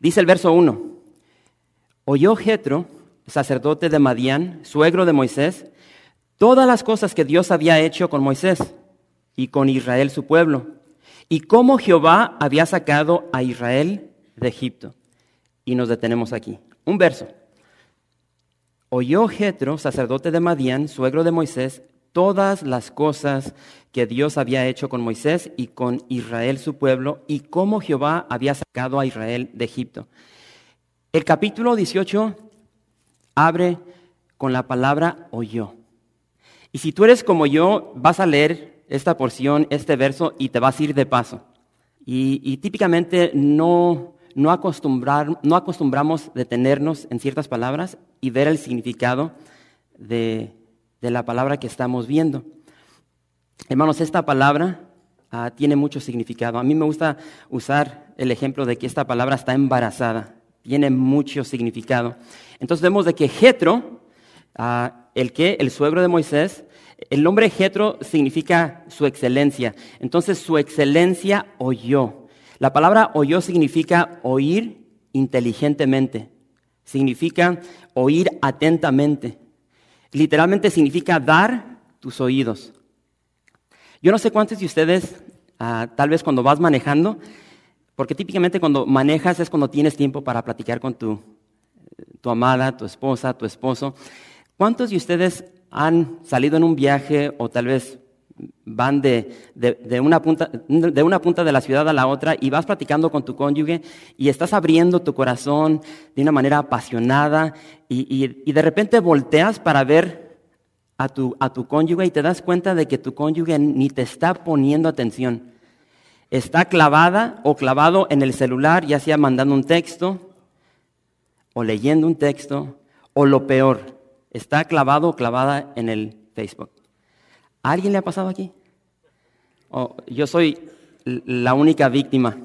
Dice el verso 1. Oyó Jetro, sacerdote de Madián, suegro de Moisés, todas las cosas que Dios había hecho con Moisés y con Israel su pueblo, y cómo Jehová había sacado a Israel de Egipto. Y nos detenemos aquí. Un verso. Oyó Jetro, sacerdote de Madián, suegro de Moisés, todas las cosas que Dios había hecho con Moisés y con Israel su pueblo y cómo Jehová había sacado a Israel de Egipto. El capítulo 18 abre con la palabra oyó. Y si tú eres como yo, vas a leer esta porción, este verso, y te vas a ir de paso. Y, típicamente no, no, acostumbrar, no acostumbramos detenernos en ciertas palabras y ver el significado de, de la palabra que estamos viendo. Hermanos, esta palabra ah, tiene mucho significado. A mí me gusta usar el ejemplo de que esta palabra está embarazada. Tiene mucho significado. Entonces vemos de que Jetro, ah, el que, el suegro de Moisés, el nombre Jetro significa su excelencia. Entonces su excelencia oyó. La palabra oyó significa oír inteligentemente. Significa oír atentamente. Literalmente significa dar tus oídos. Yo no sé cuántos de ustedes, ah, tal vez cuando vas manejando, porque típicamente cuando manejas es cuando tienes tiempo para platicar con tu, tu amada, tu esposa, tu esposo. ¿Cuántos de ustedes han salido en un viaje o tal vez van de, de, una punta, de, una punta, de la ciudad a la otra y vas platicando con tu cónyuge y estás abriendo tu corazón de una manera apasionada y, y, de repente volteas para ver a tu, a tu cónyuge y te das cuenta de que tu cónyuge ni te está poniendo atención. Está clavada o clavado en el celular, ya sea mandando un texto o leyendo un texto o lo peor, está clavado o clavada en el Facebook. ¿A alguien le ha pasado aquí? Oh, yo soy la única víctima.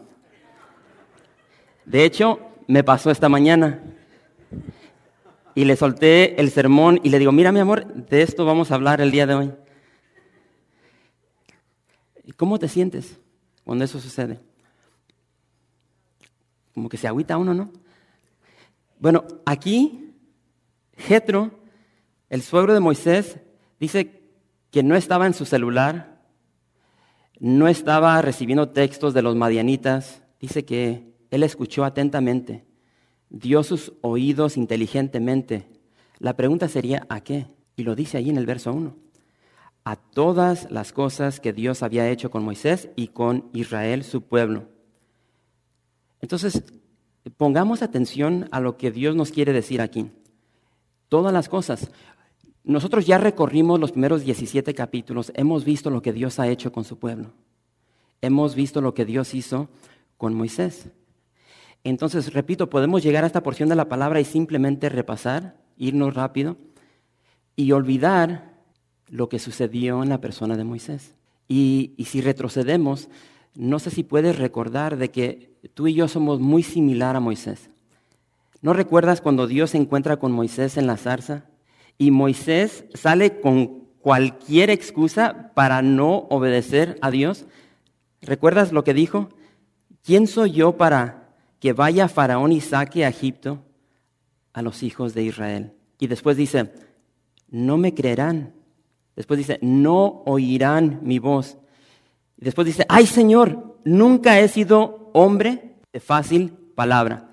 De hecho, me pasó esta mañana. Y le solté el sermón y le digo, mira mi amor, de esto vamos a hablar el día de hoy. ¿Cómo te sientes cuando eso sucede? Como que se agüita uno, ¿no? Bueno, aquí, Jetro, el suegro de Moisés, dice que no estaba en su celular, no estaba recibiendo textos de los madianitas, dice que él escuchó atentamente, dio sus oídos inteligentemente. La pregunta sería, ¿a qué? Y lo dice allí en el verso 1. A todas las cosas que Dios había hecho con Moisés y con Israel, su pueblo. Entonces, pongamos atención a lo que Dios nos quiere decir aquí. Todas las cosas. Nosotros ya recorrimos los primeros 17 capítulos, hemos visto lo que Dios ha hecho con su pueblo, hemos visto lo que Dios hizo con Moisés. Entonces, repito, podemos llegar a esta porción de la palabra y simplemente repasar, irnos rápido y olvidar lo que sucedió en la persona de Moisés. Y, y si retrocedemos, no sé si puedes recordar de que tú y yo somos muy similar a Moisés. ¿No recuerdas cuando Dios se encuentra con Moisés en la zarza? Y Moisés sale con cualquier excusa para no obedecer a Dios. ¿Recuerdas lo que dijo? ¿Quién soy yo para que vaya Faraón y saque a Egipto a los hijos de Israel? Y después dice, no me creerán. Después dice, no oirán mi voz. Y después dice, ay Señor, nunca he sido hombre de fácil palabra.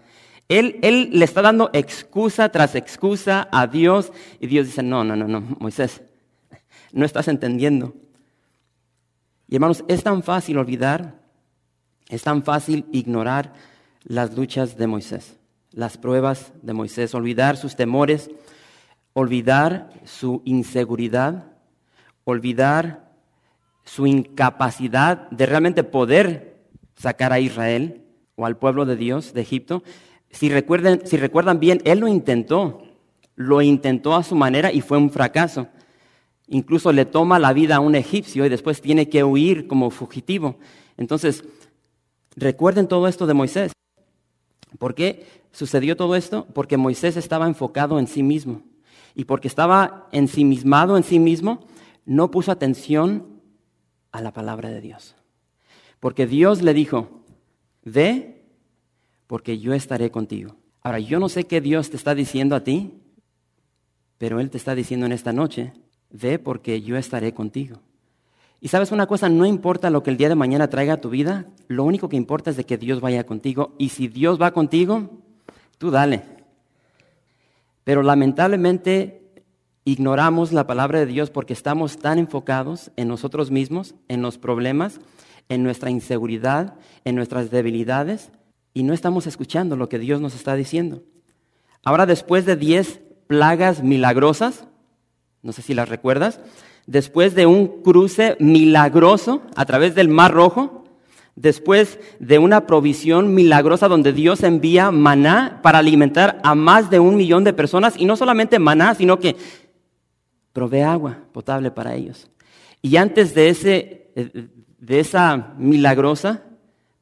Él, le está dando excusa tras excusa a Dios y Dios dice, no, no, no, no, Moisés, no estás entendiendo. Y hermanos, es tan fácil olvidar, es tan fácil ignorar las luchas de Moisés, las pruebas de Moisés, olvidar sus temores, olvidar su inseguridad, olvidar su incapacidad de realmente poder sacar a Israel o al pueblo de Dios de Egipto Si, recuerden, si recuerdan bien, él lo intentó, lo intentó a su manera y fue un fracaso. Incluso le toma la vida a un egipcio y después tiene que huir como fugitivo. Entonces, recuerden todo esto de Moisés. ¿Por qué sucedió todo esto? Porque Moisés estaba enfocado en sí mismo. Y porque estaba ensimismado en sí mismo, no puso atención a la palabra de Dios. Porque Dios le dijo, ve, porque yo estaré contigo. Ahora, yo no sé qué Dios te está diciendo a ti, pero Él te está diciendo en esta noche, ve porque yo estaré contigo. Y sabes una cosa, no importa lo que el día de mañana traiga a tu vida, lo único que importa es de que Dios vaya contigo. Y si Dios va contigo, tú dale. Pero lamentablemente ignoramos la palabra de Dios porque estamos tan enfocados en nosotros mismos, en los problemas, en nuestra inseguridad, en nuestras debilidades, y no estamos escuchando lo que Dios nos está diciendo. Ahora, después de diez plagas milagrosas, no sé si las recuerdas, después de un cruce milagroso a través del Mar Rojo, después de una provisión milagrosa donde Dios envía maná para alimentar a más de un millón de personas, y no solamente maná, sino que provee agua potable para ellos. Y antes de, ese, de esa milagrosa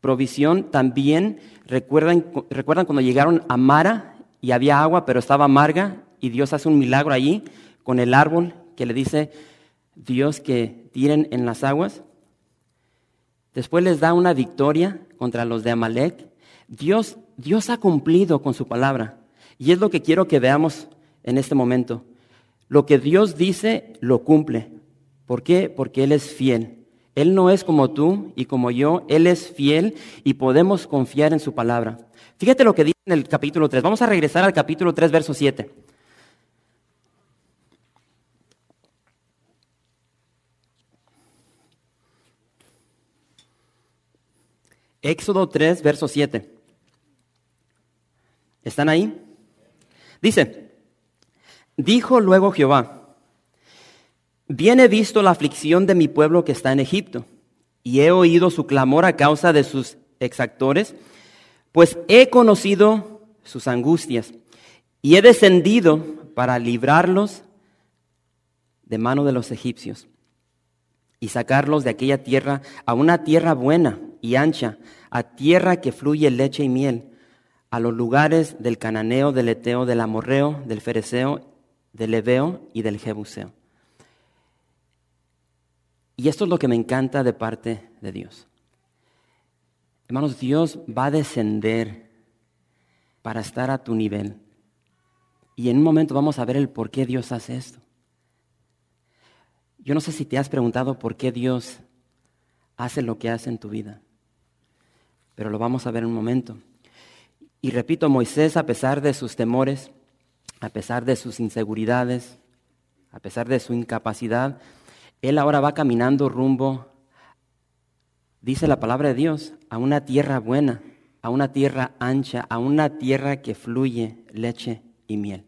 provisión, también recuerdan, recuerdan cuando llegaron a Mara y había agua, pero estaba amarga, y Dios hace un milagro allí con el árbol que le dice, Dios que tiren en las aguas. Después les da una victoria contra los de Amalek. Dios, Dios ha cumplido con su palabra. Y es lo que quiero que veamos en este momento. Lo que Dios dice, lo cumple. ¿Por qué? Porque Él es fiel. Él no es como tú y como yo, Él es fiel y podemos confiar en su palabra. Fíjate lo que dice en el capítulo 3. Vamos a regresar al capítulo 3, verso 7. Éxodo 3, verso 7. ¿Están ahí? Dice, dijo luego Jehová, bien he visto la aflicción de mi pueblo que está en Egipto, y he oído su clamor a causa de sus exactores, pues he conocido sus angustias, y he descendido para librarlos de mano de los egipcios y sacarlos de aquella tierra a una tierra buena y ancha, a tierra que fluye leche y miel, a los lugares del cananeo, del eteo, del amorreo, del fereceo, del leveo y del jebuseo. Y esto es lo que me encanta de parte de Dios. Hermanos, Dios va a descender para estar a tu nivel. Y en un momento vamos a ver el por qué Dios hace esto. Yo no sé si te has preguntado por qué Dios hace lo que hace en tu vida, pero lo vamos a ver en un momento. Y repito, Moisés, a pesar de sus temores, a pesar de sus inseguridades, a pesar de su incapacidad, él ahora va caminando rumbo, dice la palabra de Dios, a una tierra buena, a una tierra ancha, a una tierra que fluye leche y miel.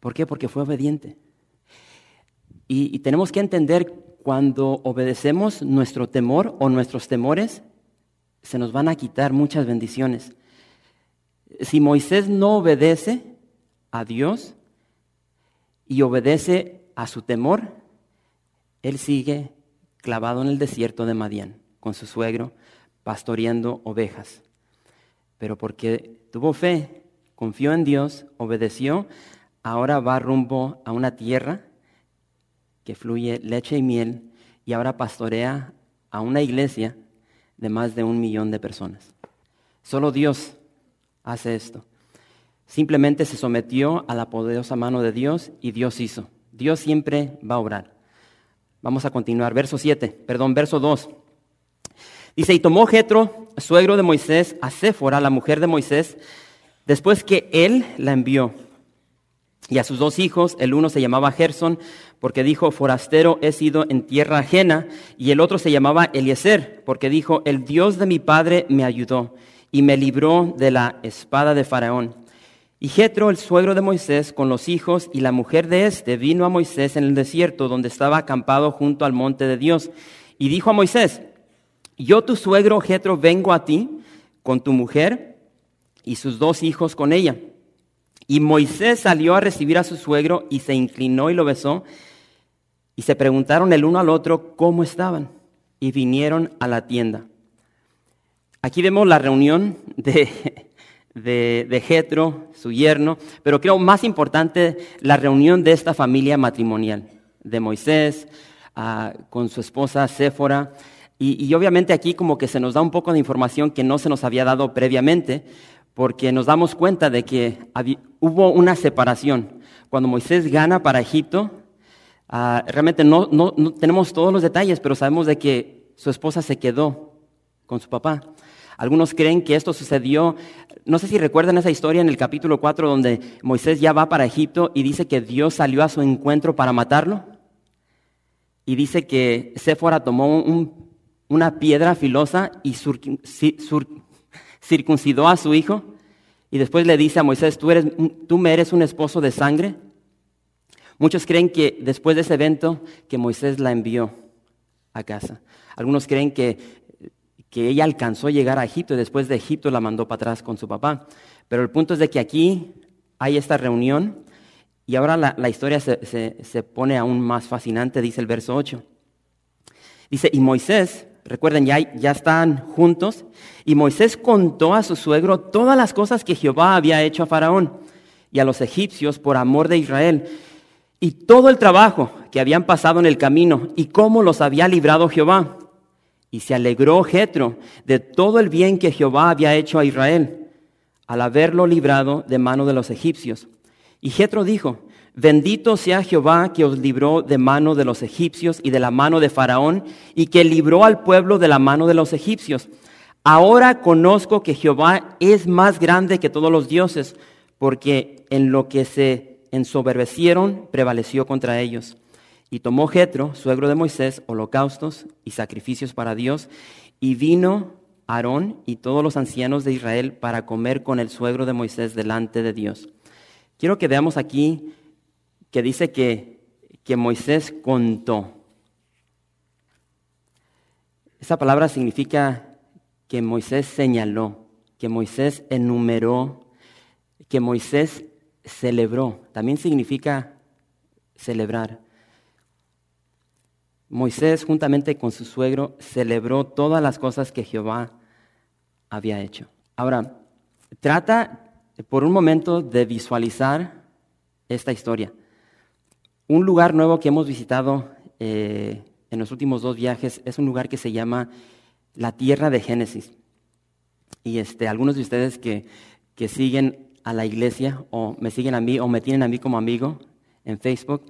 ¿Por qué? Porque fue obediente. Y, tenemos que entender cuando obedecemos nuestro temor o nuestros temores, se nos van a quitar muchas bendiciones. Si Moisés no obedece a Dios y obedece a su temor, él sigue clavado en el desierto de Madián con su suegro, pastoreando ovejas. Pero porque tuvo fe, confió en Dios, obedeció, ahora va rumbo a una tierra que fluye leche y miel y ahora pastorea a una iglesia de más de un millón de personas. Solo Dios hace esto. Simplemente se sometió a la poderosa mano de Dios y Dios hizo. Dios siempre va a obrar. Vamos a continuar. Verso 7, perdón, verso 2. Dice, y tomó Jetro, suegro de Moisés, a Séfora, la mujer de Moisés, después que él la envió y a sus dos hijos, el uno se llamaba Gerson, porque dijo, forastero he sido en tierra ajena, y el otro se llamaba Eliezer, porque dijo, el Dios de mi padre me ayudó y me libró de la espada de Faraón. Y Jetro, el suegro de Moisés, con los hijos y la mujer de éste, vino a Moisés en el desierto, donde estaba acampado junto al monte de Dios, y dijo a Moisés, yo tu suegro Jetro vengo a ti con tu mujer y sus dos hijos con ella. Y Moisés salió a recibir a su suegro y se inclinó y lo besó. Y se preguntaron el uno al otro cómo estaban. Y vinieron a la tienda. Aquí vemos la reunión de, de, de Jetro, su yerno, pero creo más importante la reunión de esta familia matrimonial, de Moisés ah, con su esposa Séfora. Y, y obviamente aquí como que se nos da un poco de información que no se nos había dado previamente, porque nos damos cuenta de que hubo una separación. Cuando Moisés gana para Egipto, ah, realmente no, no, tenemos todos los detalles, pero sabemos de que su esposa se quedó con su papá. Algunos creen que esto sucedió, no sé si recuerdan esa historia en el capítulo 4 donde Moisés ya va para Egipto y dice que Dios salió a su encuentro para matarlo. Y dice que Séfora tomó una piedra filosa y circuncidó a su hijo y después le dice a Moisés, ¿tú, eres, tú me eres un esposo de sangre. Muchos creen que después de ese evento que Moisés la envió a casa. Algunos creen que, que ella alcanzó a llegar a Egipto y después de Egipto la mandó para atrás con su papá. Pero el punto es de que aquí hay esta reunión y ahora la, la historia se, se, se pone aún más fascinante, dice el verso 8. Dice, y Moisés recuerden, ya, ya están juntos, y Moisés contó a su suegro todas las cosas que Jehová había hecho a Faraón y a los egipcios por amor de Israel, y todo el trabajo que habían pasado en el camino, y cómo los había librado Jehová. Y se alegró Jetro de todo el bien que Jehová había hecho a Israel, al haberlo librado de mano de los egipcios. Y Jetro dijo, Bendito sea Jehová que os libró de mano de los egipcios y de la mano de Faraón y que libró al pueblo de la mano de los egipcios. Ahora conozco que Jehová es más grande que todos los dioses, porque en lo que se ensoberbecieron prevaleció contra ellos. Y tomó Jetro, suegro de Moisés, holocaustos y sacrificios para Dios, y vino Aarón y todos los ancianos de Israel para comer con el suegro de Moisés delante de Dios. Quiero que veamos aquí que dice que, que Moisés contó. Esa palabra significa que Moisés señaló, que Moisés enumeró, que Moisés celebró. También significa celebrar. Moisés, juntamente con su suegro, celebró todas las cosas que Jehová había hecho. Ahora, trata por un momento de visualizar esta historia. Un lugar nuevo que hemos visitado eh, en los últimos dos viajes es un lugar que se llama la Tierra de Génesis. Y este, algunos de ustedes que, que siguen a la iglesia o me siguen a mí o me tienen a mí como amigo en Facebook,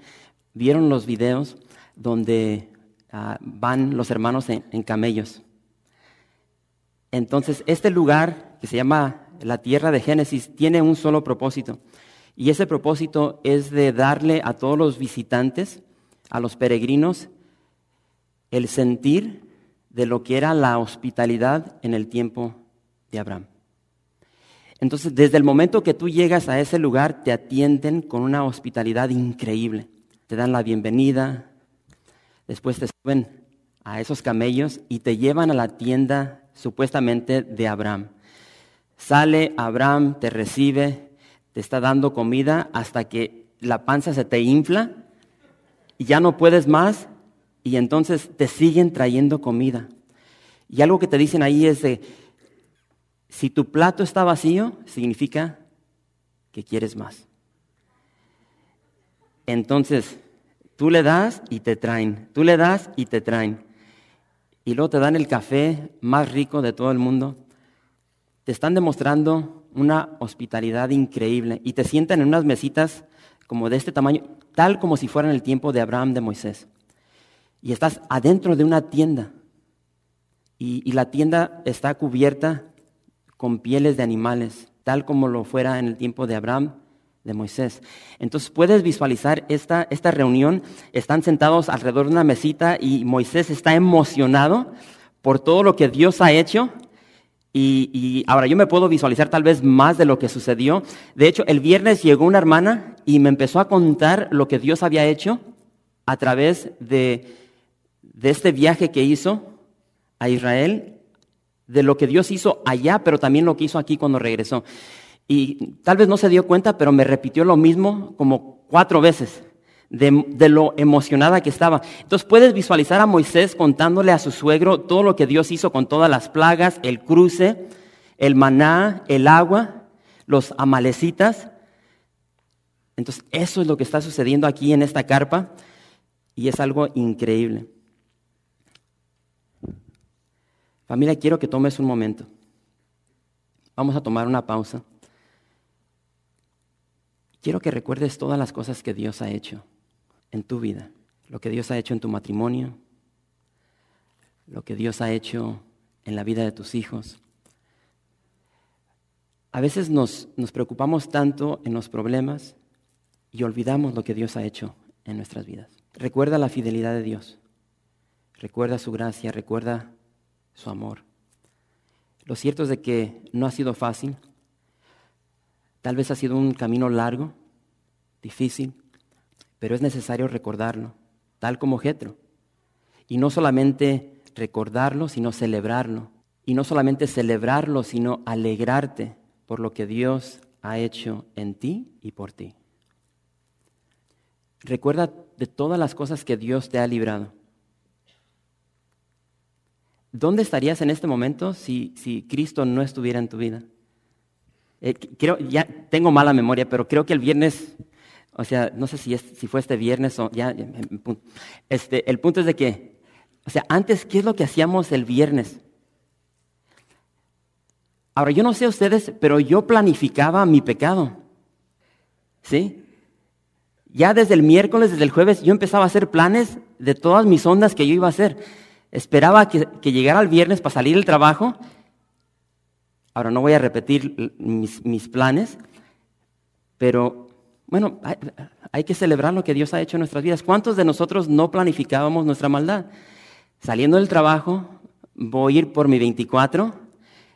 vieron los videos donde ah, van los hermanos en, en, camellos. Entonces, este lugar que se llama la tierra de Génesis tiene un solo propósito y ese propósito es de darle a todos los visitantes, a los peregrinos, el sentir de lo que era la hospitalidad en el tiempo de Abraham. Entonces, desde el momento que tú llegas a ese lugar, te atienden con una hospitalidad increíble. Te dan la bienvenida, después te suben a esos camellos y te llevan a la tienda supuestamente de Abraham. Sale Abraham, te recibe, te está dando comida hasta que la panza se te infla y ya no puedes más y entonces te siguen trayendo comida. Y algo que te dicen ahí es de, si tu plato está vacío, significa que quieres más. Entonces, tú le das y te traen, tú le das y te traen. Y luego te dan el café más rico de todo el mundo. Te están demostrando una hospitalidad increíble y te sientan en unas mesitas como de este tamaño, tal como si fueran el tiempo de Abraham de Moisés. Y estás adentro de una tienda y, y la tienda está cubierta con pieles de animales, tal como lo fuera en el tiempo de Abraham de Moisés. Entonces puedes visualizar esta, esta reunión, están sentados alrededor de una mesita y Moisés está emocionado por todo lo que Dios ha hecho y, ahora yo me puedo visualizar tal vez más de lo que sucedió. De hecho, el viernes llegó una hermana y me empezó a contar lo que Dios había hecho a través de, de este viaje que hizo a Israel de lo que Dios hizo allá, pero también lo que hizo aquí cuando regresó. Y tal vez no se dio cuenta, pero me repitió lo mismo como cuatro veces de, lo emocionada que estaba. Entonces puedes visualizar a Moisés contándole a su suegro todo lo que Dios hizo con todas las plagas, el cruce, el maná, el agua, los amalecitas. Entonces eso es lo que está sucediendo aquí en esta carpa y es algo increíble. Familia, quiero que tomes un momento. Vamos a tomar una pausa. Quiero que recuerdes todas las cosas que Dios ha hecho en tu vida, lo que Dios ha hecho en tu matrimonio, lo que Dios ha hecho en la vida de tus hijos. A veces nos, preocupamos tanto en los problemas y olvidamos lo que Dios ha hecho en nuestras vidas. Recuerda la fidelidad de Dios, recuerda su gracia, recuerda su amor. Lo cierto es de que no ha sido fácil, tal vez ha sido un camino largo, difícil, pero es necesario recordarlo, tal como Jetro. Y no solamente recordarlo, sino celebrarlo. Y no solamente celebrarlo, sino alegrarte por lo que Dios ha hecho en ti y por ti. Recuerda de todas las cosas que Dios te ha librado. ¿Dónde estarías en este momento si, si Cristo no estuviera en tu vida? Eh, creo, ya tengo mala memoria, pero creo que el viernes, o sea, no sé si, si fue este viernes o ya, este, el punto es de que, o sea, antes, ¿qué es lo que hacíamos el viernes? Ahora, yo no sé ustedes, pero yo planificaba mi pecado. ¿Sí? Ya desde el miércoles, desde el jueves, yo empezaba a hacer planes de todas mis ondas que yo iba a hacer. Esperaba que, llegara el viernes para salir del trabajo. Ahora no voy a repetir mis, planes, pero bueno, hay, que celebrar lo que Dios ha hecho en nuestras vidas. ¿Cuántos de nosotros no planificábamos nuestra maldad? Saliendo del trabajo, voy a ir por mi 24,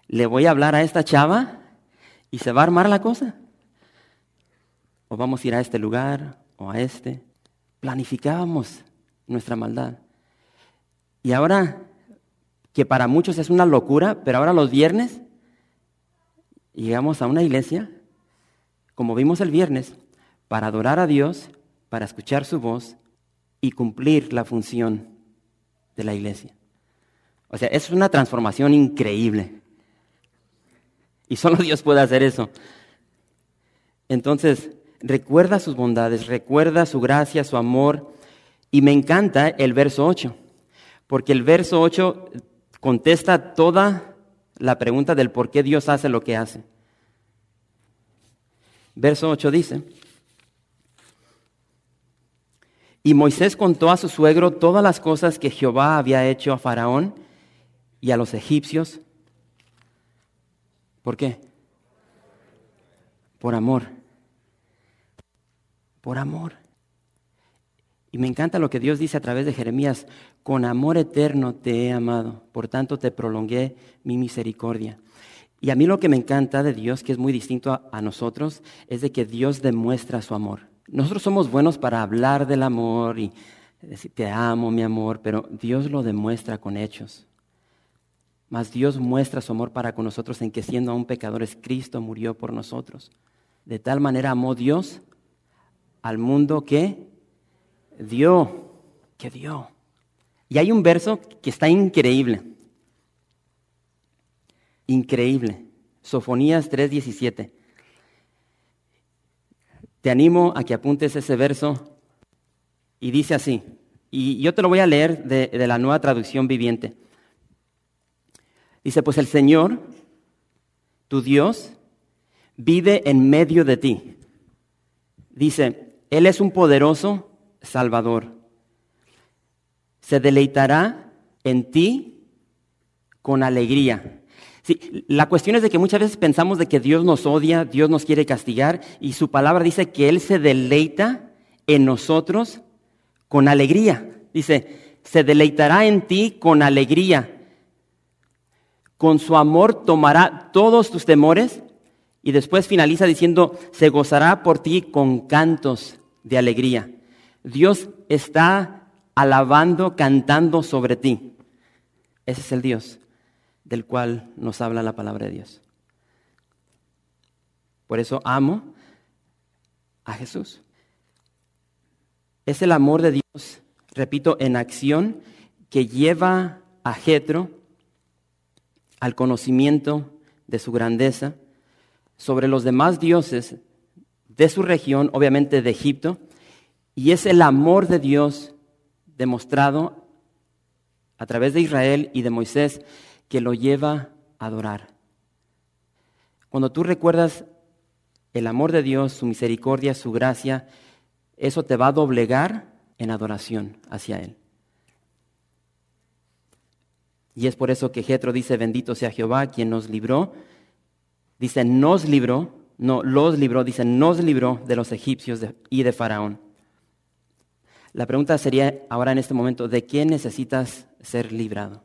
le voy a hablar a esta chava y se va a armar la cosa. O vamos a ir a este lugar o a este. Planificábamos nuestra maldad. Y ahora, que para muchos es una locura, pero ahora los viernes llegamos a una iglesia, como vimos el viernes, para adorar a Dios, para escuchar su voz y cumplir la función de la iglesia. O sea, es una transformación increíble. Y solo Dios puede hacer eso. Entonces, recuerda sus bondades, recuerda su gracia, su amor. Y me encanta el verso 8 porque el verso 8 contesta toda la pregunta del por qué Dios hace lo que hace. Verso 8 dice, y Moisés contó a su suegro todas las cosas que Jehová había hecho a Faraón y a los egipcios. ¿Por qué? Por amor. Por amor. Y me encanta lo que Dios dice a través de Jeremías, con amor eterno te he amado, por tanto te prolongué mi misericordia. Y a mí lo que me encanta de Dios, que es muy distinto a, nosotros, es de que Dios demuestra su amor. Nosotros somos buenos para hablar del amor y decir, te amo, mi amor, pero Dios lo demuestra con hechos. Mas Dios muestra su amor para con nosotros en que siendo aún pecadores, Cristo murió por nosotros. De tal manera amó Dios al mundo que dio, que dio. Y hay un verso que está increíble. Increíble. Sofonías 3:17. Te animo a que apuntes ese verso y dice así. Y yo te lo voy a leer de, de la nueva traducción viviente. Dice, pues el Señor, tu Dios, vive en medio de ti. Dice, Él es un poderoso Salvador se deleitará en ti con alegría. La cuestión es de que muchas veces pensamos de que Dios nos odia, Dios nos quiere castigar, y su palabra dice que Él se deleita en nosotros con alegría. Dice, se deleitará en ti con alegría. Con su amor tomará todos tus temores y después finaliza diciendo, se gozará por ti con cantos de alegría. Dios está alabando, cantando sobre ti. Ese es el Dios. del cual nos habla la palabra de Dios. Por eso amo a Jesús. Es el amor de Dios, repito, en acción que lleva a Jetro al conocimiento de su grandeza sobre los demás dioses de su región, obviamente de Egipto, y es el amor de Dios demostrado a través de Israel y de Moisés que lo lleva a adorar. Cuando tú recuerdas el amor de Dios, su misericordia, su gracia, eso te va a doblegar en adoración hacia Él. Y es por eso que Jetro dice, bendito sea Jehová, quien nos libró. Dice, nos libró, no, los libró, dice, nos libró de los egipcios y de Faraón. La pregunta sería ahora en este momento, ¿de qué necesitas ser librado?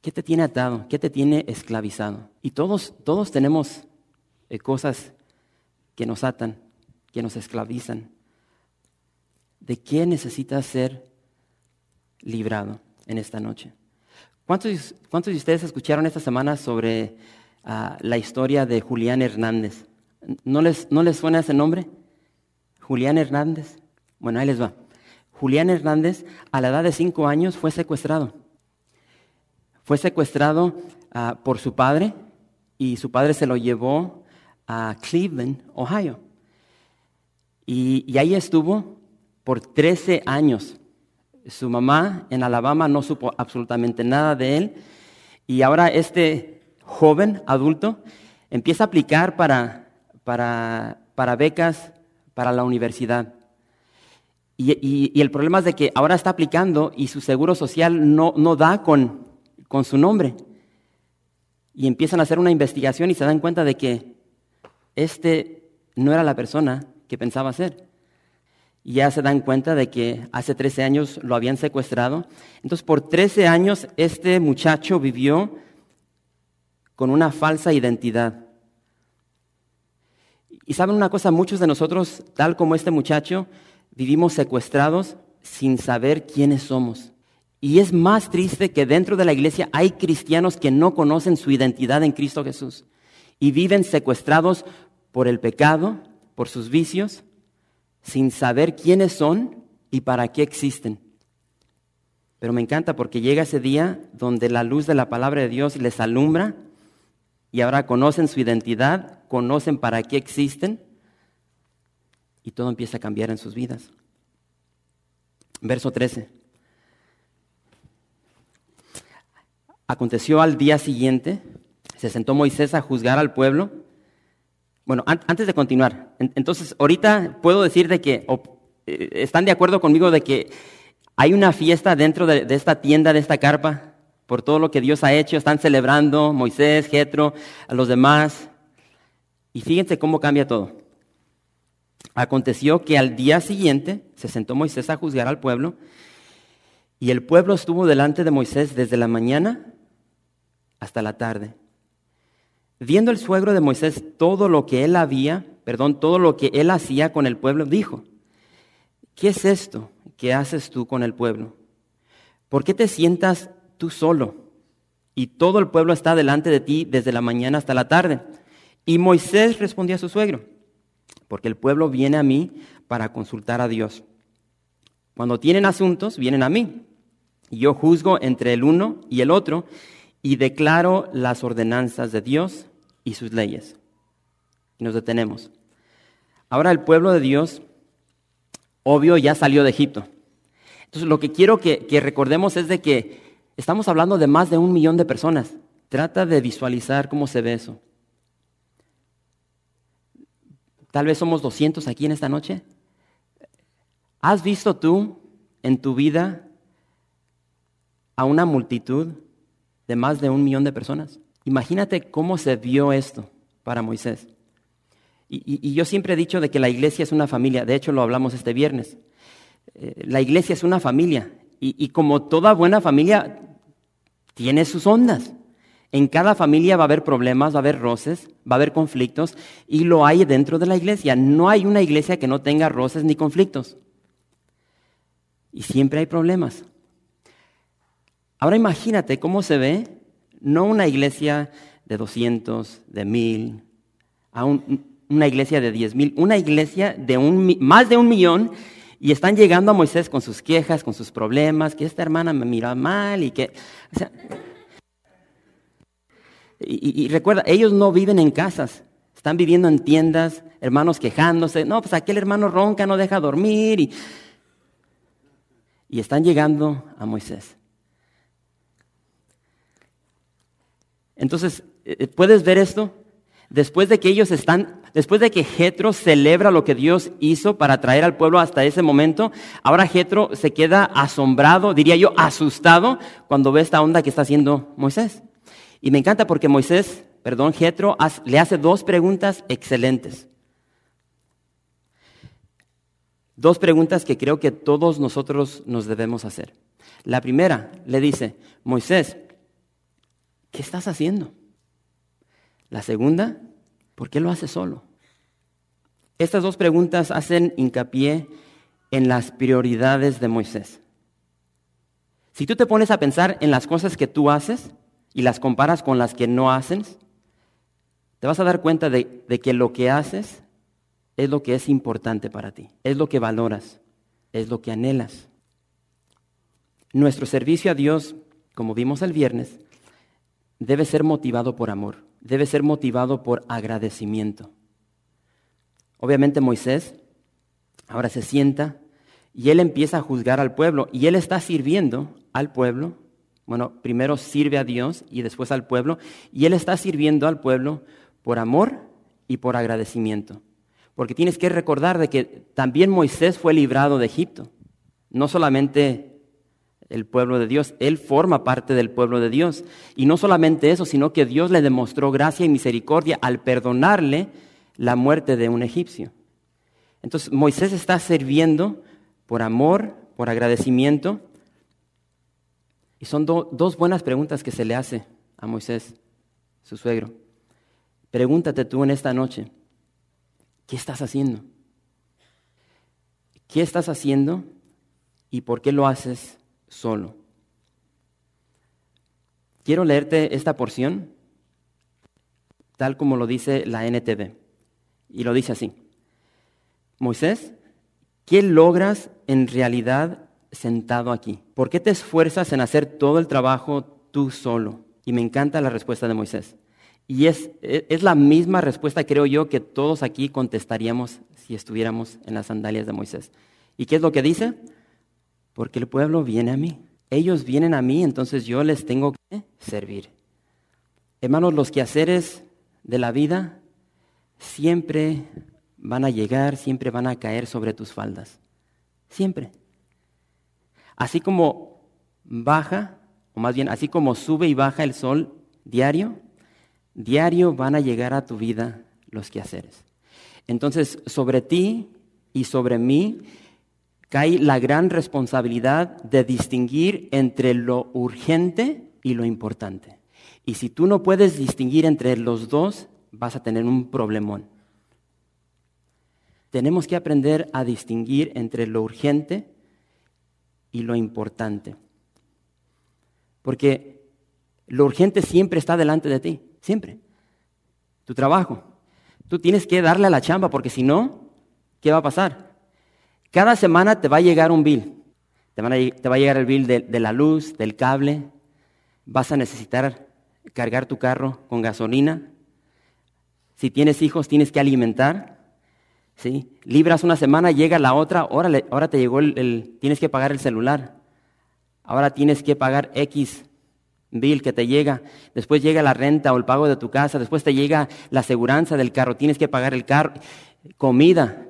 ¿Qué te tiene atado? ¿Qué te tiene esclavizado? Y todos, todos tenemos eh, cosas que nos atan, que nos esclavizan. ¿De qué necesitas ser librado en esta noche? ¿Cuántos, cuántos de ustedes escucharon esta semana sobre ah, la historia de Julián Hernández? ¿No les, ¿No les suena ese nombre? Julián Hernández. Bueno, ahí les va. Julián Hernández, a la edad de cinco años, fue secuestrado. Fue secuestrado ah, por su padre y su padre se lo llevó a Cleveland, Ohio. Y, ahí estuvo por 13 años. Su mamá en Alabama no supo absolutamente nada de él. Y ahora este joven adulto empieza a aplicar para, para, para becas para la universidad. Y, el problema es de que ahora está aplicando y su seguro social no, no da con, con su nombre. Y empiezan a hacer una investigación y se dan cuenta de que este no era la persona que pensaba ser. Y ya se dan cuenta de que hace 13 años lo habían secuestrado. Entonces, por 13 años este muchacho vivió con una falsa identidad. Y saben una cosa, muchos de nosotros, tal como este muchacho, vivimos secuestrados sin saber quiénes somos. Y es más triste que dentro de la iglesia hay cristianos que no conocen su identidad en Cristo Jesús y viven secuestrados por el pecado, por sus vicios, sin saber quiénes son y para qué existen. Pero me encanta porque llega ese día donde la luz de la palabra de Dios les alumbra y ahora conocen su identidad, conocen para qué existen y todo empieza a cambiar en sus vidas. Verso 13. Aconteció al día siguiente, se sentó Moisés a juzgar al pueblo. Bueno, antes de continuar, entonces ahorita puedo decir de que eh, están de acuerdo conmigo de que hay una fiesta dentro de, de, esta tienda, de esta carpa, por todo lo que Dios ha hecho. Están celebrando Moisés, Jetro, a los demás. Y fíjense cómo cambia todo. Aconteció que al día siguiente se sentó Moisés a juzgar al pueblo y el pueblo estuvo delante de Moisés desde la mañana hasta la tarde. Viendo el suegro de Moisés todo lo que él había, perdón, todo lo que él hacía con el pueblo, dijo, ¿qué es esto que haces tú con el pueblo? ¿Por qué te sientas tú solo y todo el pueblo está delante de ti desde la mañana hasta la tarde? Y Moisés respondió a su suegro, porque el pueblo viene a mí para consultar a Dios. Cuando tienen asuntos, vienen a mí. Y yo juzgo entre el uno y el otro y declaro las ordenanzas de Dios y sus leyes. Y nos detenemos. Ahora el pueblo de Dios, obvio, ya salió de Egipto. Entonces lo que quiero que, que recordemos es de que estamos hablando de más de un millón de personas. Trata de visualizar cómo se ve eso. Tal vez somos 200 aquí en esta noche. ¿Has visto tú en tu vida a una multitud de más de un millón de personas? Imagínate cómo se vio esto para Moisés. Y, yo siempre he dicho de que la iglesia es una familia, de hecho lo hablamos este viernes. Eh, la iglesia es una familia y como toda buena familia tiene sus ondas. En cada familia va a haber problemas, va a haber roces, va a haber conflictos y lo hay dentro de la iglesia. No hay una iglesia que no tenga roces ni conflictos. Y siempre hay problemas. Ahora imagínate cómo se ve No una iglesia de 200, de 1000, a una iglesia de 10 mil, una iglesia de un, más de un millón y están llegando a Moisés con sus quejas, con sus problemas, que esta hermana me mira mal y que... y, recuerda, ellos no viven en casas, están viviendo en tiendas, hermanos quejándose, no, pues aquel hermano ronca, no deja dormir y, y están llegando a Moisés. Entonces, eh, eh, ¿puedes ver esto? Después de que ellos están, después de que Jetro celebra lo que Dios hizo para traer al pueblo hasta ese momento, ahora Jetro se queda asombrado, diría yo, asustado cuando ve esta onda que está haciendo Moisés. Y me encanta porque Moisés, perdón, Jetro le hace dos preguntas excelentes. Dos preguntas que creo que todos nosotros nos debemos hacer. La primera le dice, Moisés, ¿qué estás haciendo? La segunda, ¿por qué lo hace solo? Estas dos preguntas hacen hincapié en las prioridades de Moisés. Si tú te pones a pensar en las cosas que tú haces y las comparas con las que no haces, te vas a dar cuenta de, de que lo que haces es lo que es importante para ti, es lo que valoras, es lo que anhelas. Nuestro servicio a Dios, como vimos el viernes, debe ser motivado por amor debe ser motivado por agradecimiento. Obviamente Moisés ahora se sienta y él empieza a juzgar al pueblo y él está sirviendo al pueblo. Bueno, primero sirve a Dios y después al pueblo y él está sirviendo al pueblo por amor y por agradecimiento. Porque tienes que recordar de que también Moisés fue librado de Egipto. No solamente el pueblo de Dios. Él forma parte del pueblo de Dios. Y no solamente eso, sino que Dios le demostró gracia y misericordia al perdonarle la muerte de un egipcio. Entonces Moisés está sirviendo por amor, por agradecimiento. Son dos buenas preguntas que se le hace a Moisés, su suegro. Pregúntate tú en esta noche, ¿qué estás haciendo? ¿Qué estás haciendo y por qué lo haces solo. Quiero leerte esta porción tal como lo dice la NTV. Y lo dice así. Moisés, ¿qué logras en realidad sentado aquí? ¿Por qué te esfuerzas en hacer todo el trabajo tú solo? Y me encanta la respuesta de Moisés. Y es, es la misma respuesta, creo yo, que todos aquí contestaríamos si estuviéramos en las sandalias de Moisés. ¿Y qué es lo que dice? Porque el pueblo viene a mí. Ellos vienen a mí, entonces yo les tengo que servir. Hermanos, los quehaceres de la vida siempre van a llegar, siempre van a caer sobre tus faldas. Siempre. Así como baja, o más bien, así como sube y baja el sol diario, diario van a llegar a tu vida los quehaceres. Entonces, sobre ti y sobre mí cae la gran responsabilidad de distinguir entre lo urgente y lo importante. Y si tú no puedes distinguir entre los dos, vas a tener un problemón. Tenemos que aprender a distinguir entre lo urgente y lo importante. Porque lo urgente siempre está delante de ti, siempre. Tu trabajo. Tú tienes que darle a la chamba porque si no, ¿qué va a pasar? Cada semana te va a llegar un bill. Te, va a llegar el bill de, la luz, del cable. Vas a necesitar cargar tu carro con gasolina. Si tienes hijos, tienes que alimentar. ¿Sí? Libras una semana, llega la otra, ahora, ahora te llegó el, tienes que pagar el celular. Ahora tienes que pagar X bill que te llega. Después llega la renta o el pago de tu casa. Después te llega la aseguranza del carro. Tienes que pagar el carro. Comida.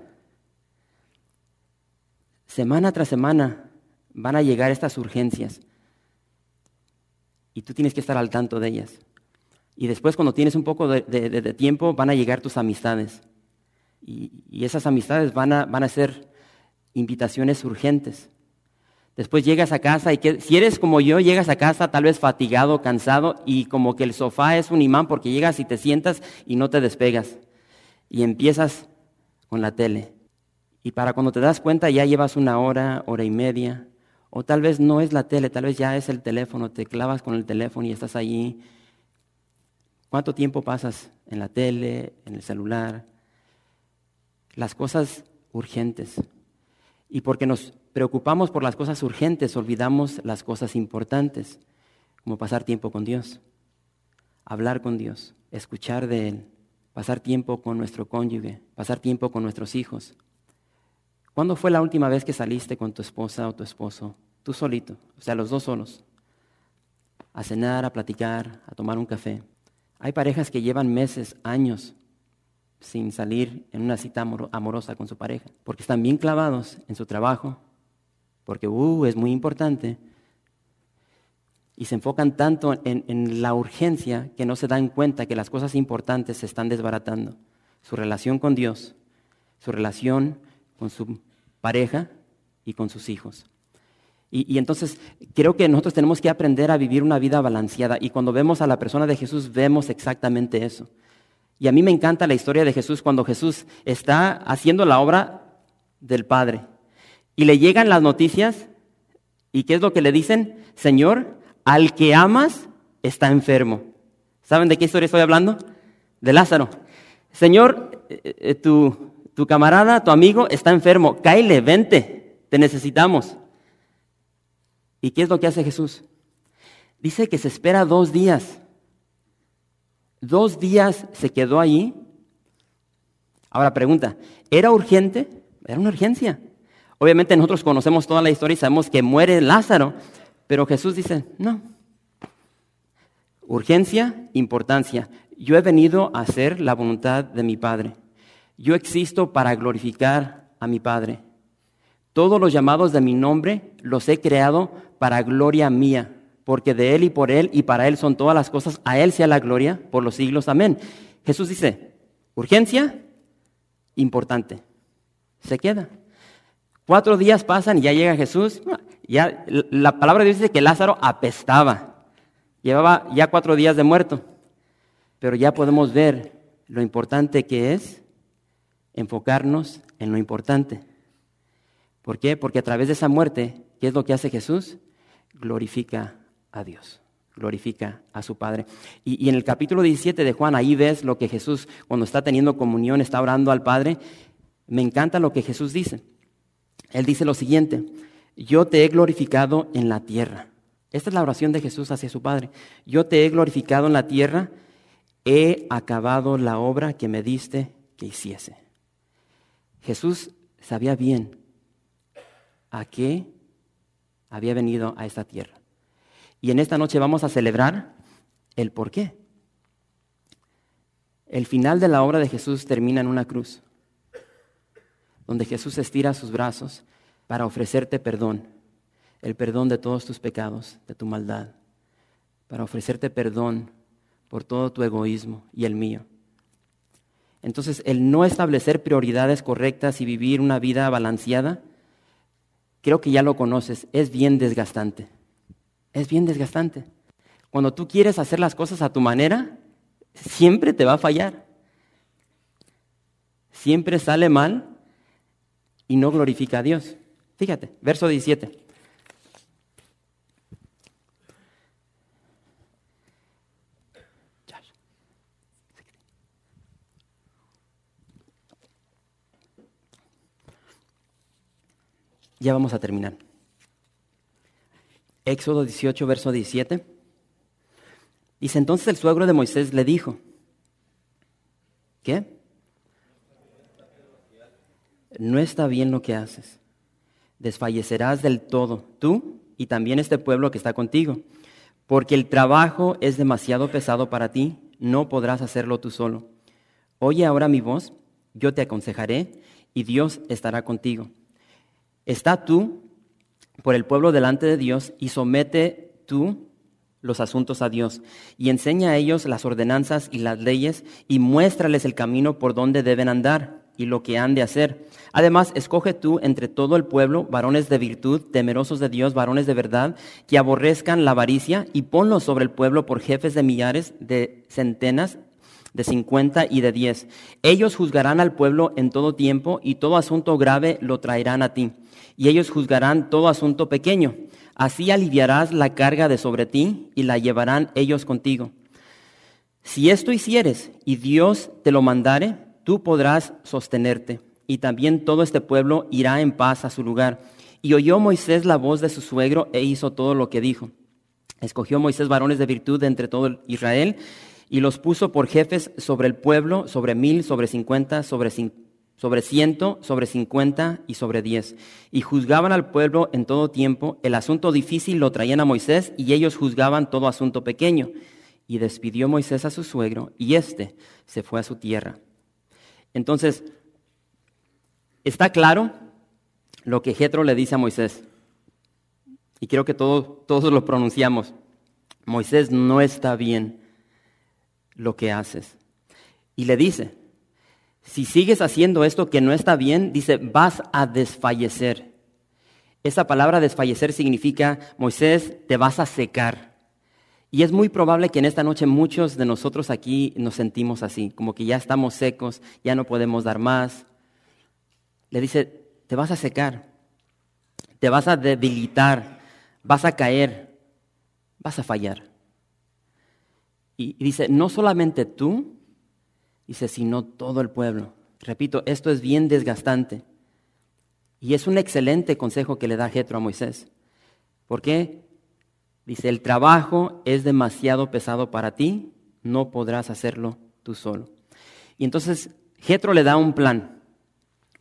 Semana tras semana van a llegar estas urgencias y tú tienes que estar al tanto de ellas. Y después cuando tienes un poco de, tiempo van a llegar tus amistades y, esas amistades van a, van a ser invitaciones urgentes. Después llegas a casa y que, si eres como yo, llegas a casa tal vez fatigado, cansado y como que el sofá es un imán porque llegas y te sientas y no te despegas. Y empiezas con la tele. Y para cuando te das cuenta ya llevas una hora, hora y media, o tal vez no es la tele, tal vez ya es el teléfono, te clavas con el teléfono y estás allí ¿Cuánto tiempo pasas en la tele, en el celular? Las cosas urgentes. Y porque nos preocupamos por las cosas urgentes, olvidamos las cosas importantes, como pasar tiempo con Dios, hablar con Dios, escuchar de Él, pasar tiempo con nuestro cónyuge, pasar tiempo con nuestros hijos. ¿Cuándo fue la última vez que saliste con tu esposa o tu esposo, tú solito, o sea, los dos solos, a cenar, a platicar, a tomar un café? Hay parejas que llevan meses, años sin salir en una cita amorosa con su pareja, porque están bien clavados en su trabajo, porque uh, es muy importante, y se enfocan tanto en, en, la urgencia que no se dan cuenta que las cosas importantes se están desbaratando. Su relación con Dios, su relación con su pareja y con sus hijos. Y, entonces creo que nosotros tenemos que aprender a vivir una vida balanceada. Y cuando vemos a la persona de Jesús, vemos exactamente eso. Y a mí me encanta la historia de Jesús cuando Jesús está haciendo la obra del Padre. Y le llegan las noticias. ¿Y qué es lo que le dicen? Señor, al que amas está enfermo. ¿Saben de qué historia estoy hablando? De Lázaro. Señor, eh, eh, tu, tu camarada, tu amigo está enfermo. Cáile, vente, te necesitamos. ¿Y qué es lo que hace Jesús? Dice que se espera dos días. Dos días se quedó ahí. Ahora pregunta, ¿era urgente? Era una urgencia. Obviamente nosotros conocemos toda la historia y sabemos que muere Lázaro, pero Jesús dice, no. Urgencia, importancia. Yo he venido a hacer la voluntad de mi Padre. Yo existo para glorificar a mi Padre. Todos los llamados de mi nombre los he creado para gloria mía, porque de Él y por Él y para Él son todas las cosas, a Él sea la gloria por los siglos. Amén. Jesús dice, urgencia, importante. Se queda. Cuatro días pasan y ya llega Jesús. Ya, la palabra de Dios dice que Lázaro apestaba. Llevaba ya cuatro días de muerto. Pero ya podemos ver lo importante que es enfocarnos en lo importante. ¿Por qué? Porque a través de esa muerte, ¿qué es lo que hace Jesús? Glorifica a Dios, glorifica a su Padre. Y, en el capítulo 17 de Juan, ahí ves lo que Jesús, cuando está teniendo comunión, está orando al Padre. Me encanta lo que Jesús dice. Él dice lo siguiente, yo te he glorificado en la tierra. Esta es la oración de Jesús hacia su Padre. Yo te he glorificado en la tierra, he acabado la obra que me diste que hiciese. Jesús sabía bien a qué había venido a esta tierra. Y en esta noche vamos a celebrar el por qué. El final de la obra de Jesús termina en una cruz, donde Jesús estira sus brazos para ofrecerte perdón, el perdón de todos tus pecados, de tu maldad, para ofrecerte perdón por todo tu egoísmo y el mío. Entonces, el no establecer prioridades correctas y vivir una vida balanceada creo que ya lo conoces, es bien desgastante. Es bien desgastante. Cuando tú quieres hacer las cosas a tu manera, siempre te va a fallar. Siempre sale mal y no glorifica a Dios. Fíjate, verso 17. Ya vamos a terminar. Éxodo 18, verso 17. Dice, entonces el suegro de Moisés le dijo, ¿qué? No está bien lo que haces. Desfallecerás del todo, tú y también este pueblo que está contigo, porque el trabajo es demasiado pesado para ti, no podrás hacerlo tú solo. Oye ahora mi voz, yo te aconsejaré y Dios estará contigo. Está tú por el pueblo delante de Dios y somete tú los asuntos a Dios y enseña a ellos las ordenanzas y las leyes y muéstrales el camino por donde deben andar y lo que han de hacer. Además, escoge tú entre todo el pueblo varones de virtud, temerosos de Dios, varones de verdad, que aborrezcan la avaricia y ponlos sobre el pueblo por jefes de millares, de centenas de cincuenta y de diez. Ellos juzgarán al pueblo en todo tiempo y todo asunto grave lo traerán a ti. Y ellos juzgarán todo asunto pequeño. Así aliviarás la carga de sobre ti y la llevarán ellos contigo. Si esto hicieres y Dios te lo mandare, tú podrás sostenerte, y también todo este pueblo irá en paz a su lugar. Y oyó Moisés la voz de su suegro e hizo todo lo que dijo. Escogió Moisés varones de virtud de entre todo Israel y los puso por jefes sobre el pueblo, sobre mil, sobre cincuenta, sobre, sobre ciento, sobre cincuenta y sobre diez. Y juzgaban al pueblo en todo tiempo. El asunto difícil lo traían a Moisés y ellos juzgaban todo asunto pequeño. Y despidió Moisés a su suegro y éste se fue a su tierra. Entonces, está claro lo que Jetro le dice a Moisés. Y creo que todos, todos lo pronunciamos. Moisés no está bien lo que haces. Y le dice, si sigues haciendo esto que no está bien, dice, vas a desfallecer. Esa palabra desfallecer significa, Moisés, te vas a secar. Y es muy probable que en esta noche muchos de nosotros aquí nos sentimos así, como que ya estamos secos, ya no podemos dar más. Le dice, te vas a secar, te vas a debilitar, vas a caer, vas a fallar. Y dice, no solamente tú, dice, sino todo el pueblo. Repito, esto es bien desgastante. Y es un excelente consejo que le da Jetro a Moisés. ¿Por qué? Dice, el trabajo es demasiado pesado para ti, no podrás hacerlo tú solo. Y entonces Jetro le da un plan,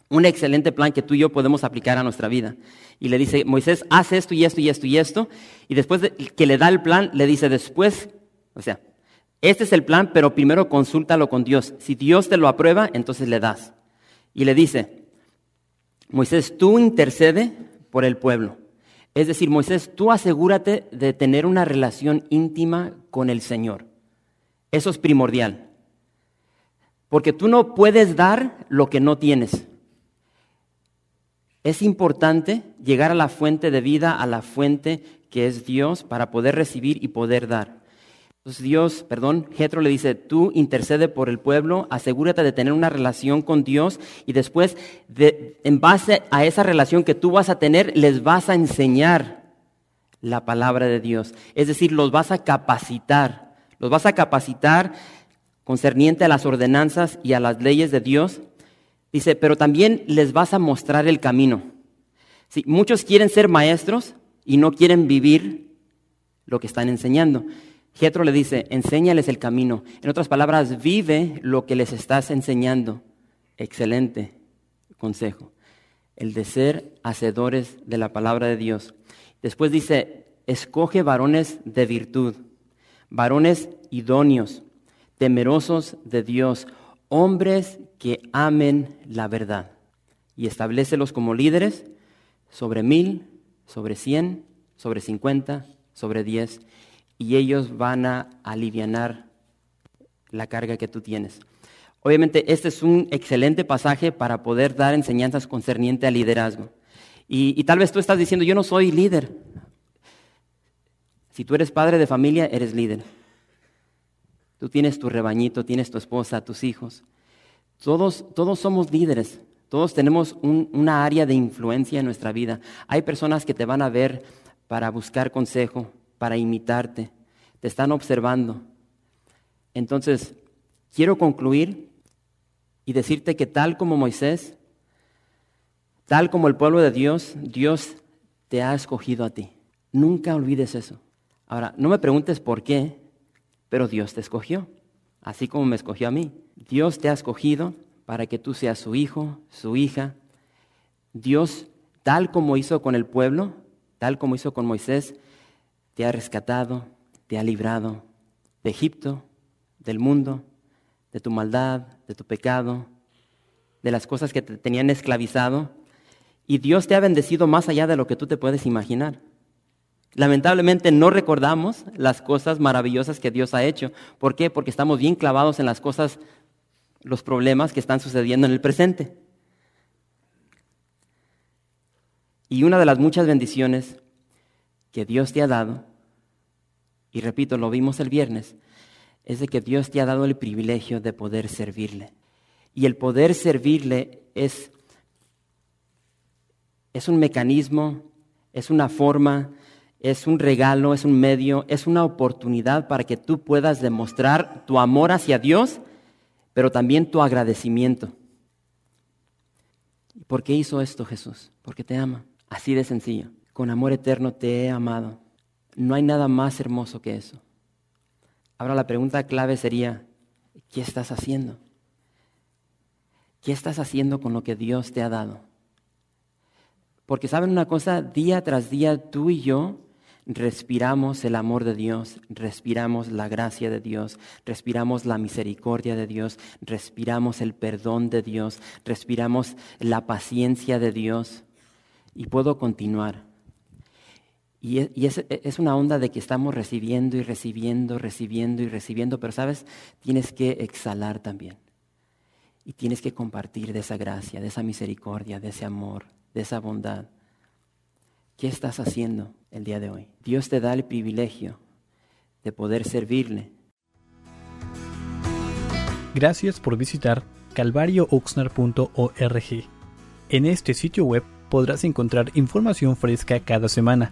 un excelente plan que tú y yo podemos aplicar a nuestra vida. Y le dice, Moisés, haz esto y esto y esto y esto. Y después de que le da el plan, le dice, después, o sea, este es el plan, pero primero consúltalo con Dios. Si Dios te lo aprueba, entonces le das. Y le dice, Moisés, tú intercede por el pueblo. Es decir, Moisés, tú asegúrate de tener una relación íntima con el Señor. Eso es primordial. Porque tú no puedes dar lo que no tienes. Es importante llegar a la fuente de vida, a la fuente que es Dios, para poder recibir y poder dar. Entonces Dios, perdón, Jetro le dice, tú intercede por el pueblo, asegúrate de tener una relación con Dios y después, en base a esa relación que tú vas a tener, les vas a enseñar la palabra de Dios. Es decir, los vas a capacitar, los vas a capacitar concerniente a las ordenanzas y a las leyes de Dios. Dice, pero también les vas a mostrar el camino. Sí, muchos quieren ser maestros y no quieren vivir lo que están enseñando. Jetro le dice, enséñales el camino. En otras palabras, vive lo que les estás enseñando. Excelente consejo. El de ser hacedores de la palabra de Dios. Después dice, escoge varones de virtud, varones idóneos, temerosos de Dios, hombres que amen la verdad. Y establecelos como líderes sobre mil, sobre cien, sobre cincuenta, sobre diez y ellos van a aliviar la carga que tú tienes. Obviamente, este es un excelente pasaje para poder dar enseñanzas concerniente al liderazgo. Y, tal vez tú estás diciendo, yo no soy líder. Si tú eres padre de familia, eres líder. Tú tienes tu rebañito, tienes tu esposa, tus hijos. Todos, todos somos líderes. Todos tenemos un, una área de influencia en nuestra vida. Hay personas que te van a ver para buscar consejo, para imitarte, te están observando. Entonces, quiero concluir y decirte que tal como Moisés, tal como el pueblo de Dios, Dios te ha escogido a ti. Nunca olvides eso. Ahora, no me preguntes por qué, pero Dios te escogió, así como me escogió a mí. Dios te ha escogido para que tú seas su hijo, su hija. Dios, tal como hizo con el pueblo, tal como hizo con Moisés, te ha rescatado, te ha librado de Egipto, del mundo, de tu maldad, de tu pecado, de las cosas que te tenían esclavizado. Y Dios te ha bendecido más allá de lo que tú te puedes imaginar. Lamentablemente no recordamos las cosas maravillosas que Dios ha hecho. ¿Por qué? Porque estamos bien clavados en las cosas, los problemas que están sucediendo en el presente. Y una de las muchas bendiciones que Dios te ha dado, y repito, lo vimos el viernes, es de que Dios te ha dado el privilegio de poder servirle. Y el poder servirle es, es un mecanismo, es una forma, es un regalo, es un medio, es una oportunidad para que tú puedas demostrar tu amor hacia Dios, pero también tu agradecimiento. ¿Por qué hizo esto Jesús? Porque te ama. Así de sencillo. Con amor eterno te he amado. No hay nada más hermoso que eso. Ahora la pregunta clave sería, ¿qué estás haciendo? ¿Qué estás haciendo con lo que Dios te ha dado? Porque saben una cosa, día tras día tú y yo respiramos el amor de Dios, respiramos la gracia de Dios, respiramos la misericordia de Dios, respiramos el perdón de Dios, respiramos la paciencia de Dios. Y puedo continuar. Y, es, es, una onda de que estamos recibiendo y recibiendo, recibiendo y recibiendo, pero sabes, tienes que exhalar también. Y tienes que compartir de esa gracia, de esa misericordia, de ese amor, de esa bondad. ¿Qué estás haciendo el día de hoy? Dios te da el privilegio de poder servirle. Gracias por visitar calvariooxnar.org. En este sitio web podrás encontrar información fresca cada semana,